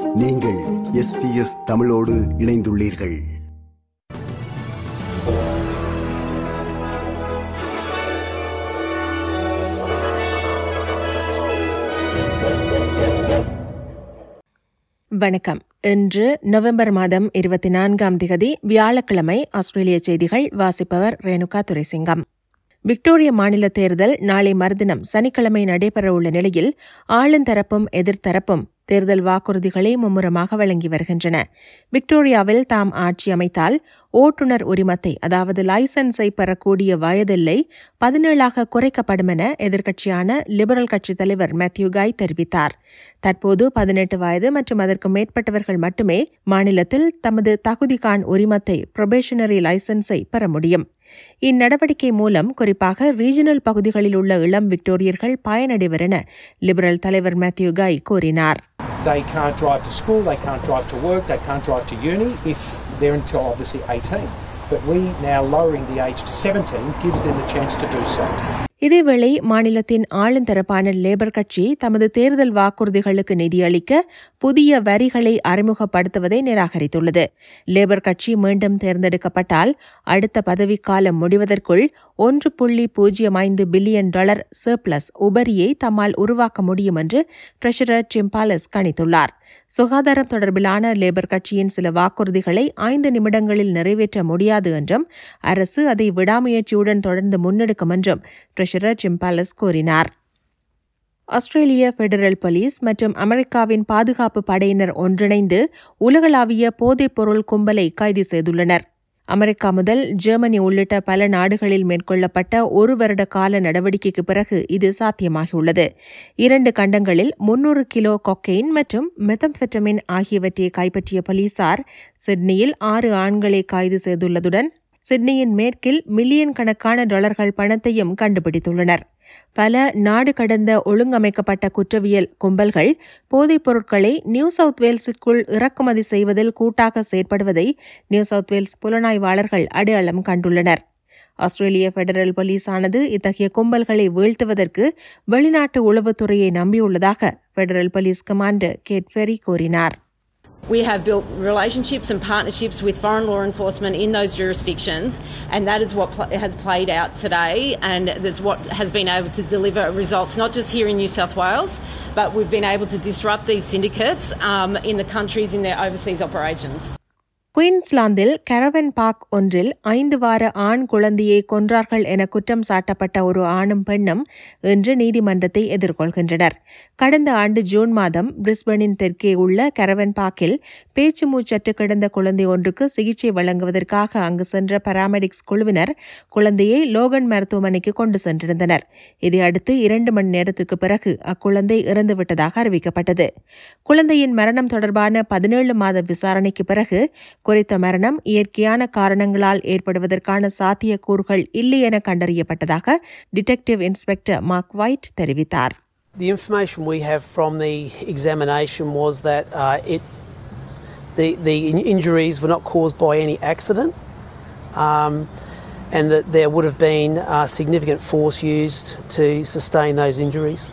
நீங்கள் எஸ்பிஎஸ் தமிழோடு இணைந்துள்ளீர்கள். வணக்கம். இன்று நவம்பர் மாதம் இருபத்தி நான்காம் திகதி வியாழக்கிழமை ஆஸ்திரேலிய செய்திகள் வாசிப்பவர் ரேணுகா துரைசிங்கம். விக்டோரிய மாநில தேர்தல் நாளை மறுதினம் சனிக்கிழமை நடைபெறவுள்ள நிலையில் ஆளுந்தரப்பும் எதிர்த்தரப்பும் தேர்தல் வாக்குறுதிகளை மும்முரமாக வழங்கி வருகின்றன. விக்டோரியாவில் தாம் ஆட்சி அமைத்தால் ஓட்டுநர் உரிமத்தை அதாவது லைசன்ஸை பெறக்கூடிய வயதில்லை பதினேழாக குறைக்கப்படும் என எதிர்க்கட்சியான லிபரல் கட்சித் தலைவர் மேத்யூ காய் தெரிவித்தார். தற்போது பதினெட்டு வயது மற்றும் அதற்கு மேற்பட்டவர்கள் மட்டுமே மாநிலத்தில் தமது தகுதிகான் உரிமத்தை புரொபேஷனரி லைசன்ஸை பெற முடியும். இந்நடவடிக்கை மூலம் குறிப்பாக ரீஜனல் பகுதிகளில் உள்ள இளம் விக்டோரியர்கள் பயனடைவர் என லிபரல் தலைவர் மேத்யூ காய் கூறினார் They can't drive to school, they can't drive to work, they can't drive to uni if they're until obviously 18. But we now lowering the age to 17 gives them the chance to do so. இதேவேளை மாநிலத்தின் ஆளுந்தரப்பான labour கட்சி தமது தேர்தல் வாக்குறுதிகளுக்கு நிதியளிக்க புதிய வரிகளை அறிமுகப்படுத்துவதை நிராகரித்துள்ளது. Labour கட்சி மீண்டும் தேர்ந்தெடுக்கப்பட்டால் அடுத்த பதவிக்காலம் முடிவதற்குள் ஒன்று புள்ளி பூஜ்ஜியம் ஐந்து பில்லியன் டாலர் சர்ப்ளஸ் உபரியை தம்மால் உருவாக்க முடியும் என்று ட்ரெஷரர் டிம்பாலஸ் கணித்துள்ளார். சுகாதாரம் தொடர்பிலான லேபர் கட்சியின் சில வாக்குறுதிகளை ஐந்து நிமிடங்களில் நிறைவேற்ற முடியாது என்றும் அரசு அதை விடாமுயற்சியுடன் தொடர்ந்து முன்னெடுக்கும் என்றும் ட்ரெஷரர் ஜிம்பாலஸ் கூறினார். ஆஸ்திரேலிய ஃபெடரல் போலீஸ் மற்றும் அமெரிக்காவின் பாதுகாப்பு படையினர் ஒன்றிணைந்து உலகளாவிய போதைப்பொருள் கும்பலை கைது செய்துள்ளனர். அமெரிக்கா முதல் ஜெர்மனி உள்ளிட்ட பல நாடுகளில் மேற்கொள்ளப்பட்ட ஒரு வருட கால நடவடிக்கைக்கு பிறகு இது சாத்தியமாகியுள்ளது. இரண்டு கண்டங்களில் முன்னூறு கிலோ கொக்கெயின் மற்றும் மெத்தம்பெட்டமின் ஆகியவற்றை கைப்பற்றிய போலீசார் சிட்னியில் ஆறு ஆண்களை கைது செய்துள்ளதுடன் சிட்னியின் மேற்கில் மில்லியன் கணக்கான டாலர்கள் பணத்தையும் கண்டுபிடித்துள்ளனர். பல நாடு கடந்த ஒழுங்கமைக்கப்பட்ட குற்றவியல் கும்பல்கள் போதைப் பொருட்களை நியூ சவுத் வேல்ஸிற்குள் இறக்குமதி செய்வதில் கூட்டாக செயற்படுவதை நியூ சவுத் வேல்ஸ் புலனாய்வாளர்கள் அடையாளம் கண்டுள்ளனர். ஆஸ்திரேலிய பெடரல் போலீஸானது இத்தகைய கும்பல்களை வீழ்த்துவதற்கு வெளிநாட்டு உளவுத்துறையை நம்பியுள்ளதாக federal police commander Kate Ferry கூறினார். We have built relationships and partnerships with foreign law enforcement in those jurisdictions, and that is what pl- has played out today, and that's what has been able to deliver results, not just here in New South Wales, but we've been able to disrupt these syndicates um, in the countries in their overseas operations. குயின்ஸ்லாந்தில் caravan park ஒன்றில் ஐந்து வார ஆண் குழந்தையை கொன்றார்கள் என குற்றம் சாட்டப்பட்ட ஒரு ஆணும் பெண்ணும் இன்று நீதிமன்றத்தை எதிர்கொள்கின்றனர். கடந்த ஆண்டு ஜூன் மாதம் பிரிஸ்பனின் தெற்கே உள்ள கரவன் பார்க்கில் பேச்சு மூச்சற்று கிடந்த குழந்தை ஒன்றுக்கு சிகிச்சை வழங்குவதற்காக அங்கு சென்ற பராமெடிக்ஸ் குழுவினர் குழந்தையை லோகன் மருத்துவமனைக்கு கொண்டு சென்றிருந்தனர். இதையடுத்து இரண்டு மணி நேரத்திற்கு பிறகு அக்குழந்தை இறந்துவிட்டதாக அறிவிக்கப்பட்டது. குழந்தையின் மரணம் தொடர்பான பதினேழு மாத விசாரணைக்கு பிறகு குறித்த மரணம் இயற்கையான காரணங்களால் ஏற்படுவதற்கான சாத்தியக்கூறுகள் இல்லை என கண்டறியப்பட்டதாக டிடெக்டிவ் இன்ஸ்பெக்டர் மார்க் வைட் தெரிவித்தார் The information we have from the examination was that uh, it, the, the in- injuries were not caused by any accident um, and that there would have been uh, significant force used to sustain those injuries.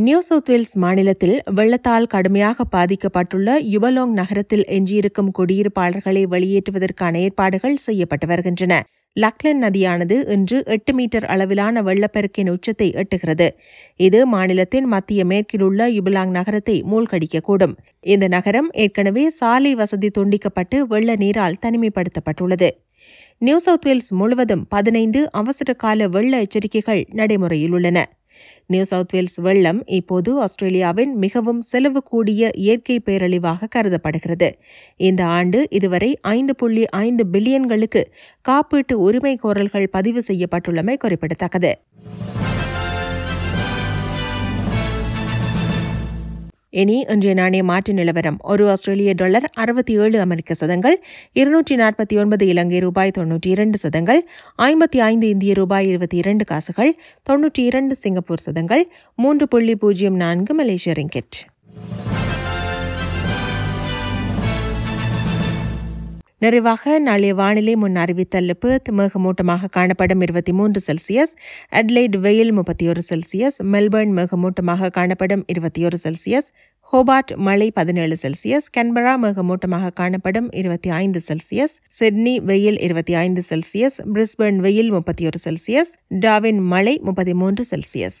New South Wales மாநிலத்தில் வெள்ளத்தால் கடுமையாக பாதிக்கப்பட்டுள்ள யுபலோங் நகரத்தில் எஞ்சியிருக்கும் குடியிருப்பாளர்களை வெளியேற்றுவதற்கான ஏற்பாடுகள் செய்யப்பட்டு வருகின்றன. லக்லன் நதியானது இன்று எட்டு மீட்டர் அளவிலான வெள்ளப்பெருக்கின் உச்சத்தை எட்டுகிறது. இது மாநிலத்தின் மத்திய மேற்கில் உள்ள யுபலாங் நகரத்தை மூழ்கடிக்கக்கூடும். இந்த நகரம் ஏற்கனவே சாலை வசதி துண்டிக்கப்பட்டு வெள்ள நீரால் தனிமைப்படுத்தப்பட்டுள்ளது. நியூ சவுத் வேல்ஸ் முழுவதும் பதினைந்து அவசர கால வெள்ள எச்சரிக்கைகள் நடைமுறையில் உள்ளன. நியூ சவுத் வேல்ஸ் வெள்ளம் இப்போது ஆஸ்திரேலியாவின் மிகவும் செலவு கூடிய இயற்கை பேரழிவாக கருதப்படுகிறது. இந்த ஆண்டு இதுவரை ஐந்து புள்ளி ஐந்து பில்லியன்களுக்கு காப்பீட்டு உரிமை கோரல்கள் பதிவு செய்யப்பட்டுள்ளமை குறிப்பிடத்தக்கது. இனி இன்றைய நாணய மாற்று நிலவரம். ஒரு ஆஸ்திரேலிய டாலர் அறுபத்தி ஏழு அமெரிக்க சதங்கள் இருநூற்றி நாற்பத்தி ஒன்பது இலங்கை ரூபாய் தொன்னூற்றி இரண்டு சதங்கள் ஐம்பத்தி ஐந்து இந்திய ரூபாய் இருபத்தி இரண்டு காசுகள் தொன்னூற்றி இரண்டு சிங்கப்பூர் சதங்கள் மூன்று புள்ளி பூஜ்ஜியம் நான்கு மலேசிய ரிங்கெட். நிறைவாக நாளைய வானிலை முன் அறிவித்தல் பெர்த் மேகமூட்டமாக காணப்படும் இருபத்தி மூன்று செல்சியஸ் அட்லைட் வெயில் முப்பத்தி ஒரு செல்சியஸ் மெல்பர்ன் மேகமூட்டமாக காணப்படும் இருபத்தி ஒரு செல்சியஸ் ஹோபார்ட் மழை பதினேழு செல்சியஸ் கன்பரா மேகமூட்டமாக காணப்படும் இருபத்தி ஐந்து செல்சியஸ் சிட்னி வெயில் இருபத்தி ஐந்து செல்சியஸ் பிரிஸ்பர்ன் வெயில் முப்பத்தி ஒரு செல்சியஸ் டாவின் மழை முப்பத்தி மூன்று செல்சியஸ்.